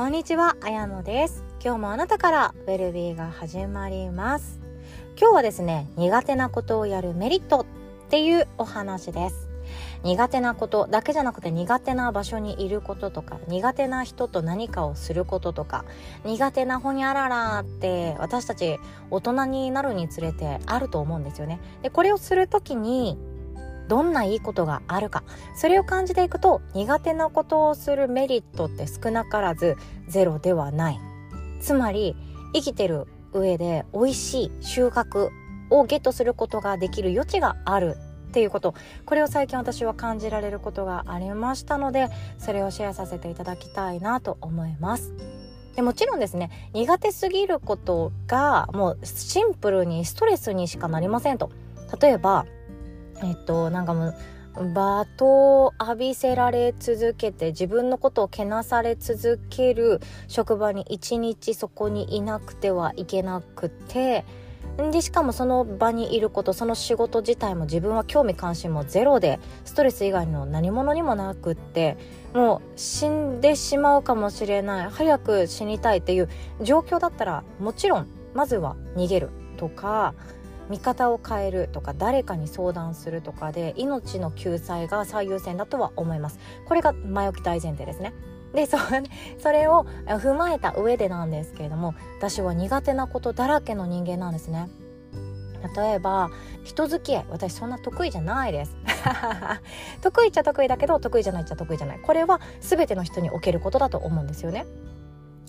こんにちは、あやのです。今日もあなたからウェルビーが始まります。今日はですね苦手なことをやるメリットっていうお話です。苦手なことだけじゃなくて苦手な場所にいることとか苦手な人と何かをすることとか苦手なほにゃららって私たち大人になるにつれてあると思うんですよね。でこれをする時にどんないいことがあるか。それを感じていくと苦手なことをするメリットって少なからずゼロではない。つまり生きてる上で美味しい収穫をゲットすることができる余地がある。っていうこと。これを最近私は感じられることがありましたのでそれをシェアさせていただきたいなと思います。でもちろんですね苦手すぎることがもうシンプルにストレスにしかなりませんと。例えばえっとなんかもう罵倒浴びせられ続けて自分のことをけなされ続ける職場に一日そこにいなくてはいけなくてでしかもその場にいることその仕事自体も自分は興味関心もゼロでストレス以外の何者にもなくってもう死んでしまうかもしれない早く死にたいっていう状況だったらもちろんまずは逃げるとか見方を変えるとか誰かに相談するとかで命の救済が最優先だとは思います。これが前置き大前提ですね。でそそれを踏まえた上でなんですけれども私は苦手なことだらけの人間なんですね。例えば人付き合い私そんな得意じゃないです。得意っちゃ得意だけど得意じゃないっちゃ得意じゃない。これは全ての人におけることだと思うんですよね。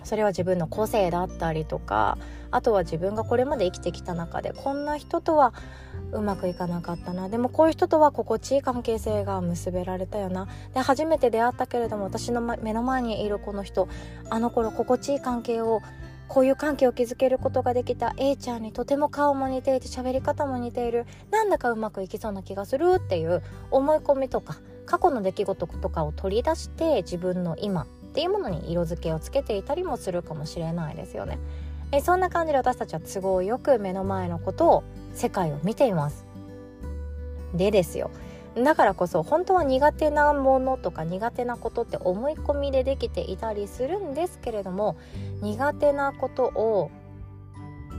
それは自分の個性だったりとかあとは自分がこれまで生きてきた中でこんな人とはうまくいかなかったな。でもこういう人とは心地いい関係性が結べられたよな。で初めて出会ったけれども私の目の前にいるこの人あの頃心地いい関係をこういう関係を築けることができた A ちゃんにとても顔も似ていて喋り方も似ているなんだかうまくいきそうな気がするっていう思い込みとか過去の出来事とかを取り出して自分の今っていうものに色付けをつけていたりもするかもしれないですよね。えそんな感じで私たちは都合よく目の前のことを世界を見ています。でですよだからこそ本当は苦手なものとか苦手なことって思い込みでできていたりするんですけれども苦手なことを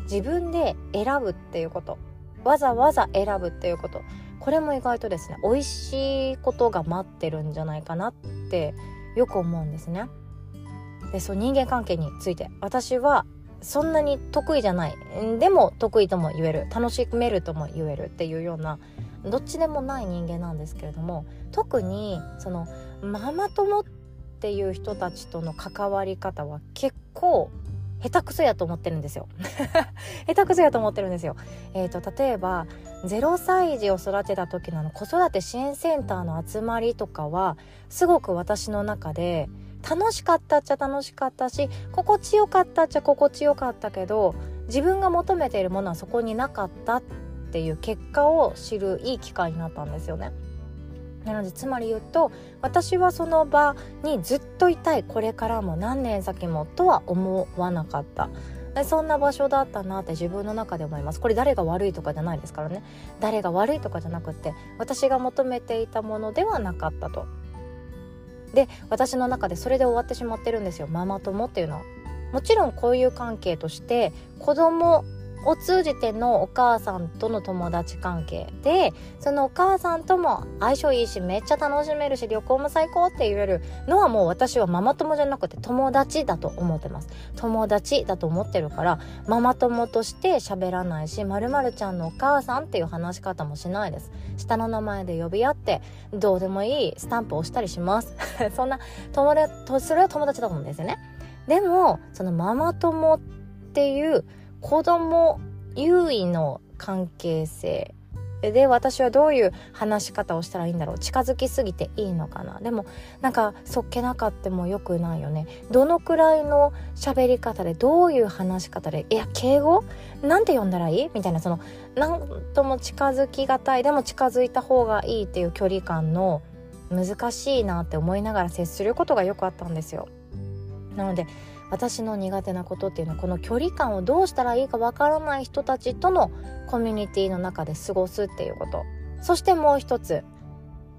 自分で選ぶっていうことわざわざ選ぶっていうことこれも意外とですね美味しいことが待ってるんじゃないかなってよく思うんですね。でそう人間関係について。私はそんなに得意じゃない。でも得意とも言える。楽しめるとも言えるっていうようなどっちでもない人間なんですけれども特にそのママ友っていう人たちとの関わり方は結構下手くそやと思ってるんですよ 下手くそやと思ってるんですよえっ、ー、と例えば0歳児を育てた時のの子育て支援センターの集まりとかはすごく私の中で楽しかったっちゃ楽しかったし心地よかったっちゃ心地よかったけど自分が求めているものはそこになかったっていう結果を知るいい機会になったんですよね。なのでつまり言うと私はその場にずっといたいこれからも何年先もとは思わなかった。そんな場所だったなって自分の中で思います。これ誰が悪いとかじゃないですからね。誰が悪いとかじゃなくって私が求めていたものではなかったと。で私の中でそれで終わってしまってるんですよ。ママ友っていうのは。もちろんこういう関係として子供を通じてのお母さんとの友達関係でそのお母さんとも相性いいしめっちゃ楽しめるし旅行も最高って言えるのはもう私はママ友じゃなくて友達だと思ってます。友達だと思ってるからママ友として喋らないしまるまるちゃんのお母さんっていう話し方もしないです。下の名前で呼び合ってどうでもいいスタンプを押したりします。そんな友達それは友達だと思うんですよね。でもそのママ友っていう子供優位の関係性。で私はどういう話し方をしたらいいんだろう。近づきすぎていいのかな。でもなんかそっけなかってもよくないよね。どのくらいの喋り方でどういう話し方でいや敬語？なんて呼んだらいい？みたいなそのなんとも近づきがたい。でも近づいた方がいいっていう距離感の難しいなって思いながら接することがよくあったんですよ。なので私の苦手なことっていうのはこの距離感をどうしたらいいかわからない人たちとのコミュニティの中で過ごすっていうこと。そしてもう一つ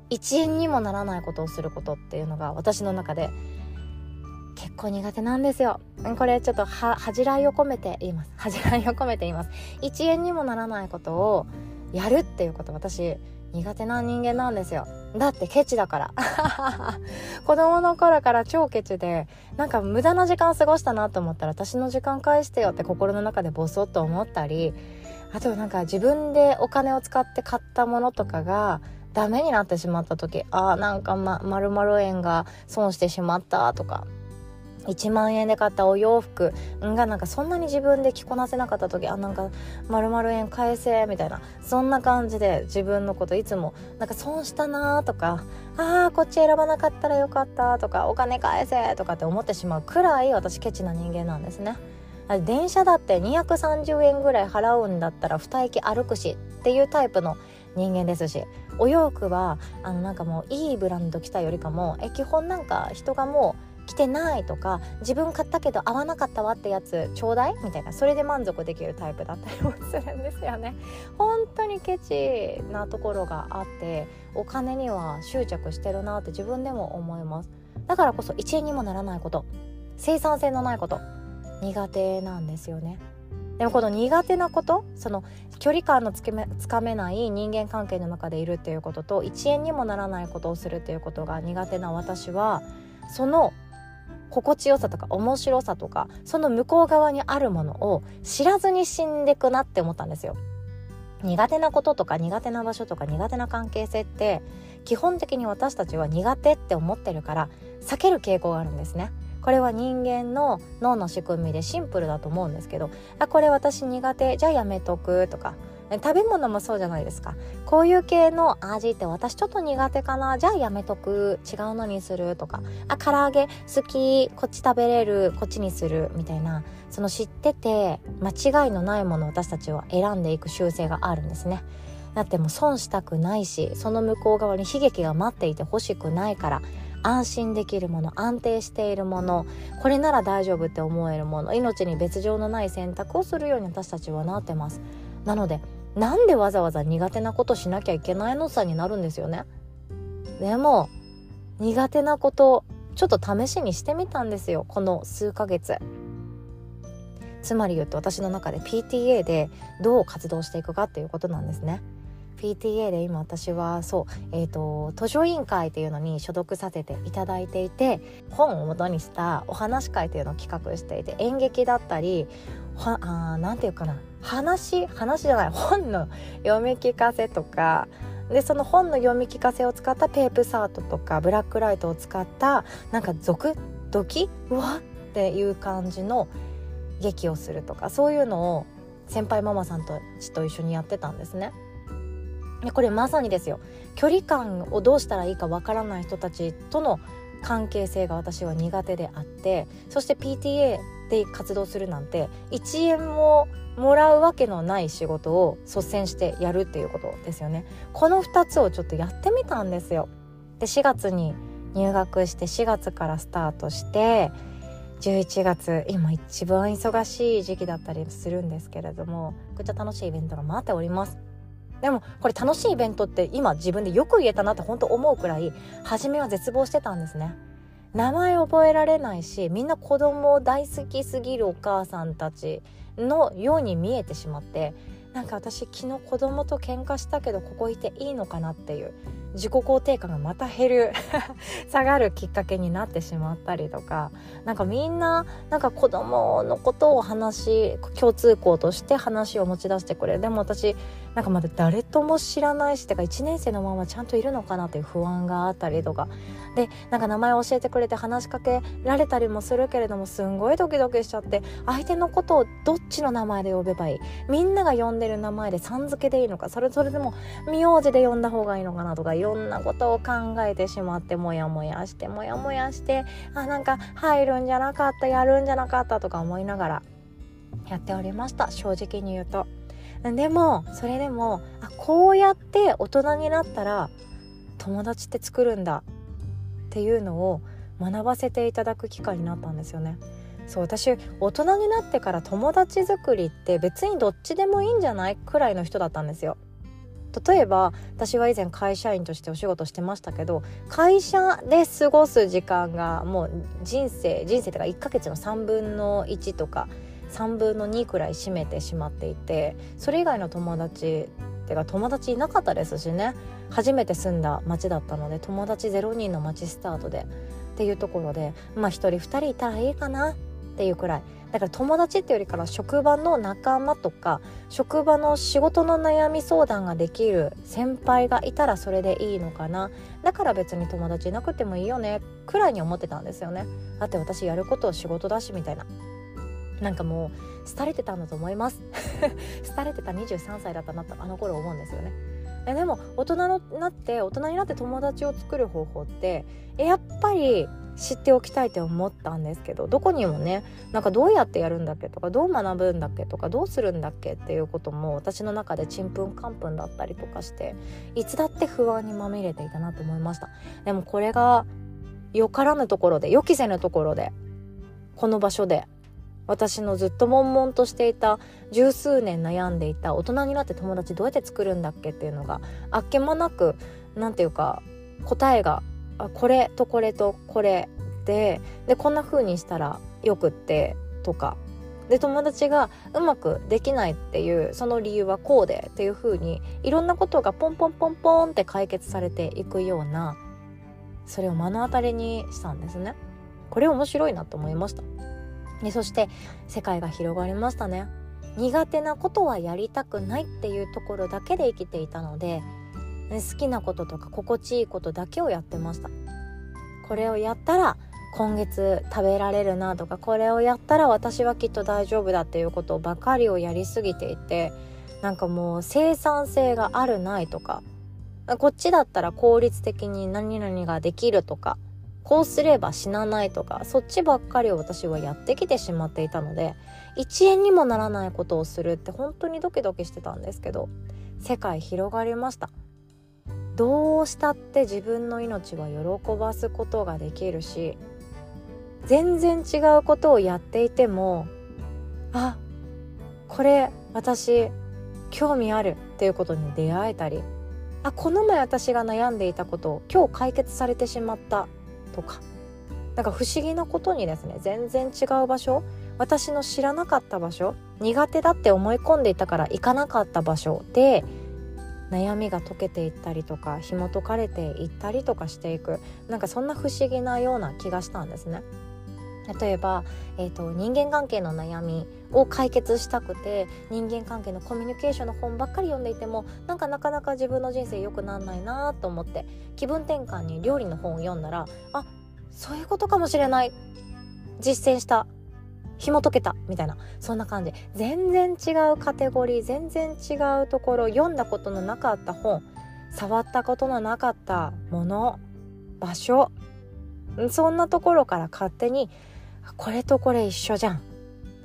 1円にもならないことをすることっていうのが私の中で結構苦手なんですよ。これちょっと恥じらいを込めて言います。恥じらいを込めて言います。1円にもならないことをやるっていうこと私苦手な人間なんですよ。だってケチだから。子供の頃から超ケチでなんか無駄な時間過ごしたなと思ったら私の時間返してよって心の中でボソッと思ったりあとなんか自分でお金を使って買ったものとかがダメになってしまった時ああなんかまるまる円が損してしまったとか。1万円で買ったお洋服がなんかそんなに自分で着こなせなかった時あなんか丸々円返せみたいなそんな感じで自分のこといつもなんか損したなとかあーこっち選ばなかったらよかったとかお金返せとかって思ってしまうくらい私ケチな人間なんですね。電車だって230円ぐらい払うんだったら2駅歩くしっていうタイプの人間ですしお洋服はあのなんかもういいブランド着たよりかもえ基本なんか人がもう着てないとか自分買ったけど合わなかったわってやつちょうだいみたいなそれで満足できるタイプだったりもするんですよね。本当にケチなところがあってお金には執着してるなって自分でも思います。だからこそ1円にもならないこと生産性のないこと苦手なんですよね。でもこの苦手なことその距離感のつけめつかめない人間関係の中でいるっていうことと1円にもならないことをするっていうことが苦手な私はその心地よさとか面白さとかその向こう側にあるものを知らずに死んでくなって思ったんですよ。苦手なこととか苦手な場所とか苦手な関係性って基本的に私たちは苦手って思ってるから避ける傾向があるんですね。これは人間の脳の仕組みでシンプルだと思うんですけどあこれ私苦手じゃあやめとくとか食べ物もそうじゃないですか。こういう系の味って私ちょっと苦手かな。じゃあやめとく。違うのにするとか。あ唐揚げ好き。こっち食べれる。こっちにする。みたいな。その知ってて間違いのないものを私たちは選んでいく習性があるんですね。だってもう損したくないしその向こう側に悲劇が待っていてほしくないから安心できるもの安定しているものこれなら大丈夫って思えるもの命に別状のない選択をするように私たちはなってます。なのでなんでわざわざ苦手なことしなきゃいけないのさになるんですよね。でも苦手なことちょっと試しにしてみたんですよ。この数ヶ月。つまり言うと私の中で PTA でどう活動していくかっていうことなんですね。PTA で今私はそう、えーと、図書委員会っていうのに所属させていただいていて本を元にしたお話会っていうのを企画していて演劇だったり何て言うかな話話じゃない本の読み聞かせとかでその本の読み聞かせを使ったペープサートとかブラックライトを使ったなんか続ドキ？うわ？っていう感じの劇をするとかそういうのを先輩ママさんたちと一緒にやってたんですね。これまさにですよ。距離感をどうしたらいいかわからない人たちとの関係性が私は苦手であってそして PTA で活動するなんて1円ももらうわけのない仕事を率先してやるっていうことですよね。この2つをちょっとやってみたんですよ。で4月に入学して4月からスタートして11月今一番忙しい時期だったりするんですけれどもめちゃくちゃ楽しいイベントが待っております。でもこれ楽しいイベントって今自分でよく言えたなって本当思うくらい初めは絶望してたんですね。名前覚えられないしみんな子供大好きすぎるお母さんたちのように見えてしまってなんか私昨日子供と喧嘩したけどここいていいのかなっていう自己肯定感がまた減る 下がるきっかけになってしまったりとかなんかみんななんか子供のことを話共通項として話を持ち出してくれでも私なんかまだ誰とも知らないしてか1年生のままちゃんといるのかなっていう不安があったりとか。でなんか名前を教えてくれて話しかけられたりもするけれどもすんごいドキドキしちゃって相手のことをどっちの名前で呼べばいい？みんなが呼んでる名前でさん付けでいいのか？それぞれでも名字で呼んだ方がいいのかなとかいろんなことを考えてしまってモヤモヤしてモヤモヤしてあなんか入るんじゃなかったやるんじゃなかったとか思いながらやっておりました。正直に言うと。でもそれでもあこうやって大人になったら友達って作るんだっていうのを学ばせていただく機会になったんですよね。そう私大人になってから友達作りって別にどっちでもいいんじゃないくらいの人だったんですよ。例えば私は以前会社員としてお仕事してましたけど会社で過ごす時間がもう人生人生とか1ヶ月の3分の1とか3分の2くらい占めてしまっていてそれ以外の友達てか友達いなかったですしね。初めて住んだ町だったので友達0人の町スタートでっていうところでまあ1人2人いたらいいかなっていうくらい。だから友達っていうよりから職場の仲間とか職場の仕事の悩み相談ができる先輩がいたらそれでいいのかな。だから別に友達いなくてもいいよねくらいに思ってたんですよね。だって私やることは仕事だしみたいな。なんかもう廃れてたんだと思います。廃れてた23歳だったなとあの頃思うんですよね。えでも大人になって大人になって友達を作る方法ってやっぱり知っておきたいって思ったんですけどどこにもねなんかどうやってやるんだっけとかどう学ぶんだっけとかどうするんだっけっていうことも私の中でちんぷんかんぷんだったりとかしていつだって不安にまみれていたなと思いました。でもこれがよからぬところで予期せぬところでこの場所で私のずっと悶々としていた十数年悩んでいた大人になって友達どうやって作るんだっけっていうのがあっけもなく何て言うか答えがあこれとこれとこれででこんな風にしたらよくってとかで友達がうまくできないっていうその理由はこうでっていう風にいろんなことがポンポンポンポンって解決されていくようなそれを目の当たりにしたんですね。これ面白いなと思いました。でそして世界が広がりましたね。苦手なことはやりたくないっていうところだけで生きていたので好きなこととか心地いいことだけをやってました。これをやったら今月食べられるなとかこれをやったら私はきっと大丈夫だっていうことばかりをやりすぎていてなんかもう生産性があるないとかこっちだったら効率的に何々ができるとかこうすれば死なないとかそっちばっかりを私はやってきてしまっていたので1円にもならないことをするって本当にドキドキしてたんですけど世界広がりました。どうしたって自分の命は喜ばすことができるし全然違うことをやっていてもあこれ私興味あるっていうことに出会えたりあこの前私が悩んでいたことを今日解決されてしまったとかなんか不思議なことにですね全然違う場所私の知らなかった場所苦手だって思い込んでいたから行かなかった場所で悩みが解けていったりとか紐解かれていったりとかしていくなんかそんな不思議なような気がしたんですね。例えば、えーと、人間関係の悩みを解決したくて人間関係のコミュニケーションの本ばっかり読んでいてもなんかなかなか自分の人生良くなんないなと思って気分転換に料理の本を読んだらあそういうことかもしれない。実践した。紐解けた。みたいな。そんな感じ。全然違うカテゴリー全然違うところ読んだことのなかった本触ったことのなかったもの場所そんなところから勝手にこれとこれ一緒じゃん。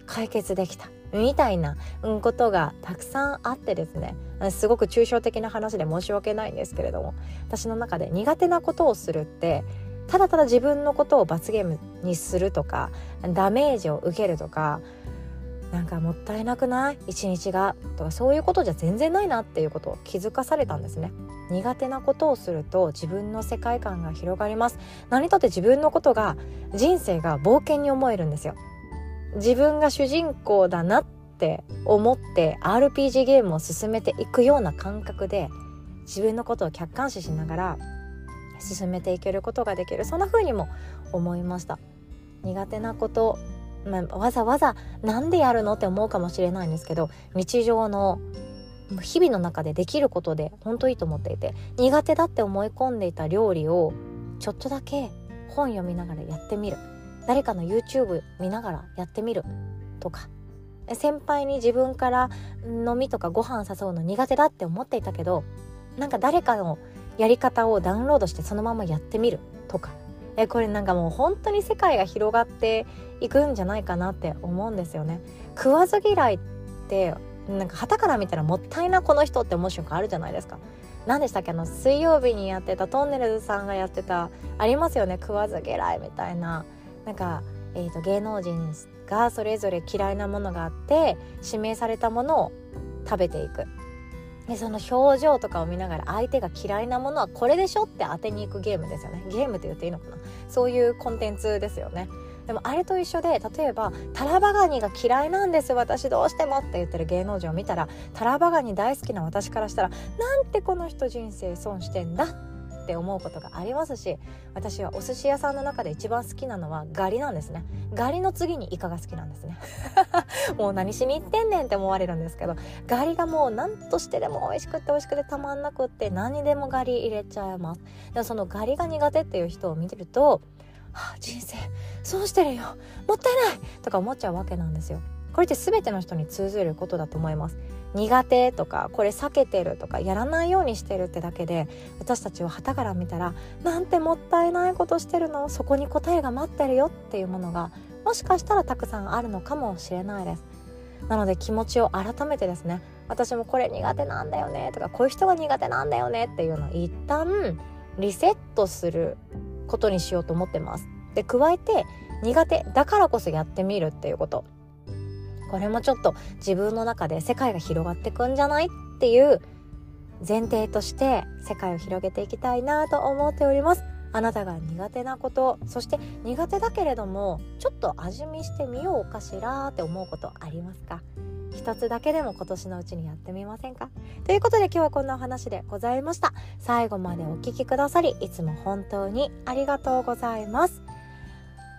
解決できた。みたいなことがたくさんあってですね。すごく抽象的な話で申し訳ないんですけれども。私の中で苦手なことをするってただただ自分のことを罰ゲームにするとかダメージを受けるとかなんかもったいなくない？一日が。とかそういうことじゃ全然ないなっていうことを気づかされたんですね。苦手なことをすると自分の世界観が広がります。何とって自分のことが人生が冒険に思えるんですよ。自分が主人公だなって思って RPG ゲームを進めていくような感覚で自分のことを客観視しながら進めていけることができる。そんな風にも思いました。苦手なことまあ、わざわざ何でやるのって思うかもしれないんですけど日常の日々の中でできることで本当いいと思っていて苦手だって思い込んでいた料理をちょっとだけ本読みながらやってみる。誰かの YouTube 見ながらやってみる。とか。先輩に自分から飲みとかご飯誘うの苦手だって思っていたけどなんか誰かのやり方をダウンロードしてそのままやってみる。とか。えこれなんかもう本当に世界が広がっていくんじゃないかなって思うんですよね。食わず嫌いってなんか旗から見たらもったいなこの人って思う瞬間あるじゃないですか。何でしたっけ？あの水曜日にやってたトンネルズさんがやってたありますよね？食わず嫌いみたいななんか、えーと、芸能人がそれぞれ嫌いなものがあって指名されたものを食べていくでその表情とかを見ながら相手が嫌いなものはこれでしょって当てに行くゲームですよね。ゲームって言っていいのかな。そういうコンテンツですよね。でもあれと一緒で例えば「タラバガニが嫌いなんです私どうしても」って言ってる芸能人を見たらタラバガニ大好きな私からしたら「なんてこの人人生損してんだ」って思うことがありますし私はお寿司屋さんの中で一番好きなのはガリなんですね。ガリの次にイカが好きなんですね。もう何しに行ってんねんって思われるんですけどガリがもう何としてでも美味しくて美味しくてたまんなくって何にでもガリ入れちゃいます。でもそのガリが苦手っていう人を見てるとはあ、人生損してるよ。もったいないとか思っちゃうわけなんですよ。これって全ての人に通ずることだと思います。苦手とかこれ避けてるとかやらないようにしてるってだけで私たちは旗から見たらなんてもったいないことしてるの？そこに答えが待ってるよっていうものがもしかしたらたくさんあるのかもしれないです。なので気持ちを改めてですね私もこれ苦手なんだよねとかこういう人が苦手なんだよねっていうのを一旦リセットすることにしようと思ってます。で加えて苦手だからこそやってみるっていうこと。これもちょっと自分の中で世界が広がってくんじゃないっていう前提として世界を広げていきたいなと思っております。あなたが苦手なことそして苦手だけれどもちょっと味見してみようかしらって思うことありますか？一つだけでも今年のうちにやってみませんか？ということで今日はこんなお話でございました。最後までお聴きくださりいつも本当にありがとうございます。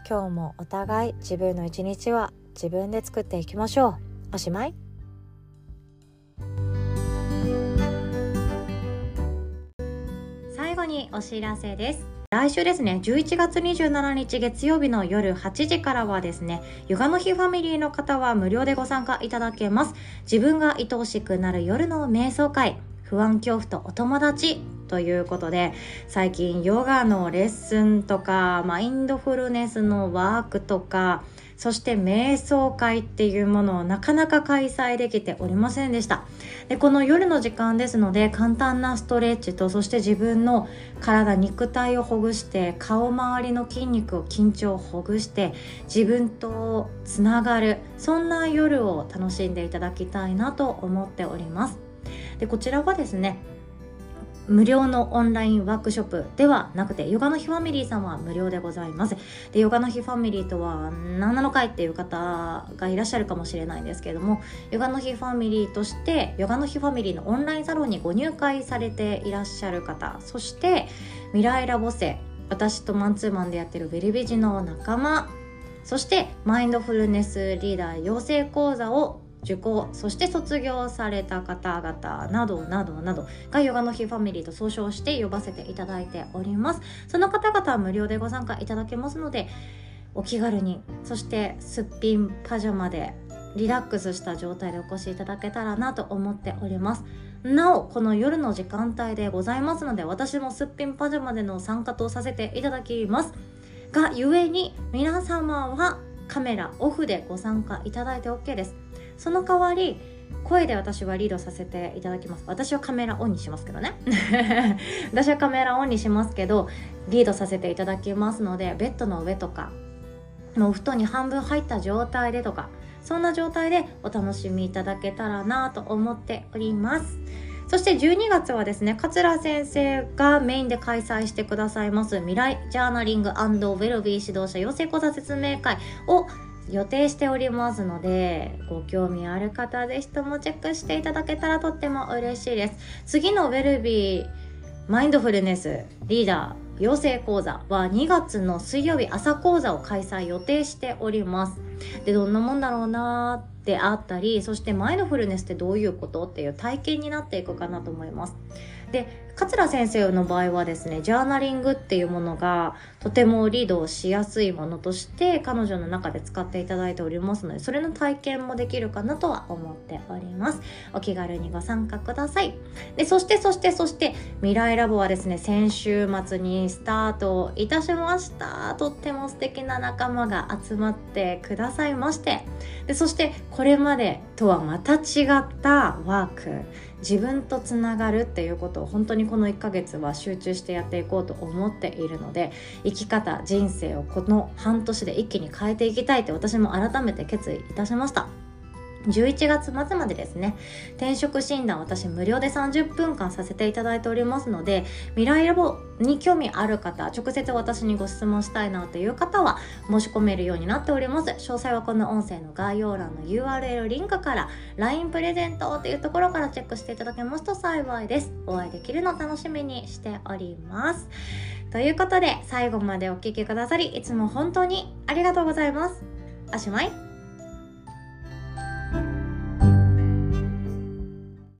今日もお互い自分の一日は自分で作っていきましょう。おしまい。最後にお知らせです。来週ですね、11月27日月曜日の夜8時からはですね、ヨガの日ファミリーの方は無料でご参加いただけます。自分が愛おしくなる夜の瞑想会、不安恐怖とお友達ということで最近ヨガのレッスンとかマインドフルネスのワークとかそして瞑想会っていうものをなかなか開催できておりませんでした。でこの夜の時間ですので簡単なストレッチとそして自分の体肉体をほぐして顔周りの筋肉を緊張をほぐして自分とつながるそんな夜を楽しんでいただきたいなと思っております。でこちらはですね無料のオンラインワークショップではなくて、ヨガの日ファミリーさんは無料でございます。で、ヨガの日ファミリーとは何なのかいっていう方がいらっしゃるかもしれないんですけれども、ヨガの日ファミリーとして、ヨガの日ファミリーのオンラインサロンにご入会されていらっしゃる方、そして、未来ラボ生、私とマンツーマンでやってるベリビジの仲間、そしてマインドフルネスリーダー養成講座を受講そして卒業された方々などなどなどがヨガの日ファミリーと総称して呼ばせていただいております。その方々は無料でご参加いただけますのでお気軽にそしてすっぴんパジャマでリラックスした状態でお越しいただけたらなと思っております。なおこの夜の時間帯でございますので私もすっぴんパジャマでの参加とさせていただきます。がゆえに皆様はカメラオフでご参加いただいて OK です。その代わり声で私はリードさせていただきます。私はカメラオンにしますけどね。私はカメラオンにしますけどリードさせていただきますのでベッドの上とかもうお布団に半分入った状態でとかそんな状態でお楽しみいただけたらなと思っております。そして12月はですね、桂先生がメインで開催してくださいます未来ジャーナリングウェルビー指導者養成講座説明会を予定しておりますのでご興味ある方ぜひともチェックしていただけたらとっても嬉しいです。次のウェルビーマインドフルネスリーダー養成講座は2月の水曜日朝講座を開催予定しております。でどんなもんだろうなってあったりそしてマインドフルネスってどういうことっていう体験になっていくかなと思います。で桂先生の場合はですねジャーナリングっていうものがとてもリードしやすいものとして彼女の中で使っていただいておりますのでそれの体験もできるかなとは思っております。お気軽にご参加ください。でそしてそしてそして未来ラボはですね先週末にスタートいたしました。とっても素敵な仲間が集まってくださいまして。でそしてこれまでとはまた違ったワーク。自分とつながるっていうことを本当にこの1ヶ月は集中してやっていこうと思っているので生き方人生をこの半年で一気に変えていきたいって私も改めて決意いたしました。11月末までですね。転職診断私無料で30分間させていただいておりますので未来ラボに興味ある方直接私にご質問したいなという方は申し込めるようになっております。詳細はこの音声の概要欄の URL リンクから LINE プレゼントというところからチェックしていただけますと幸いです。お会いできるの楽しみにしております。ということで最後までお聴きくださりいつも本当にありがとうございます。おしまい。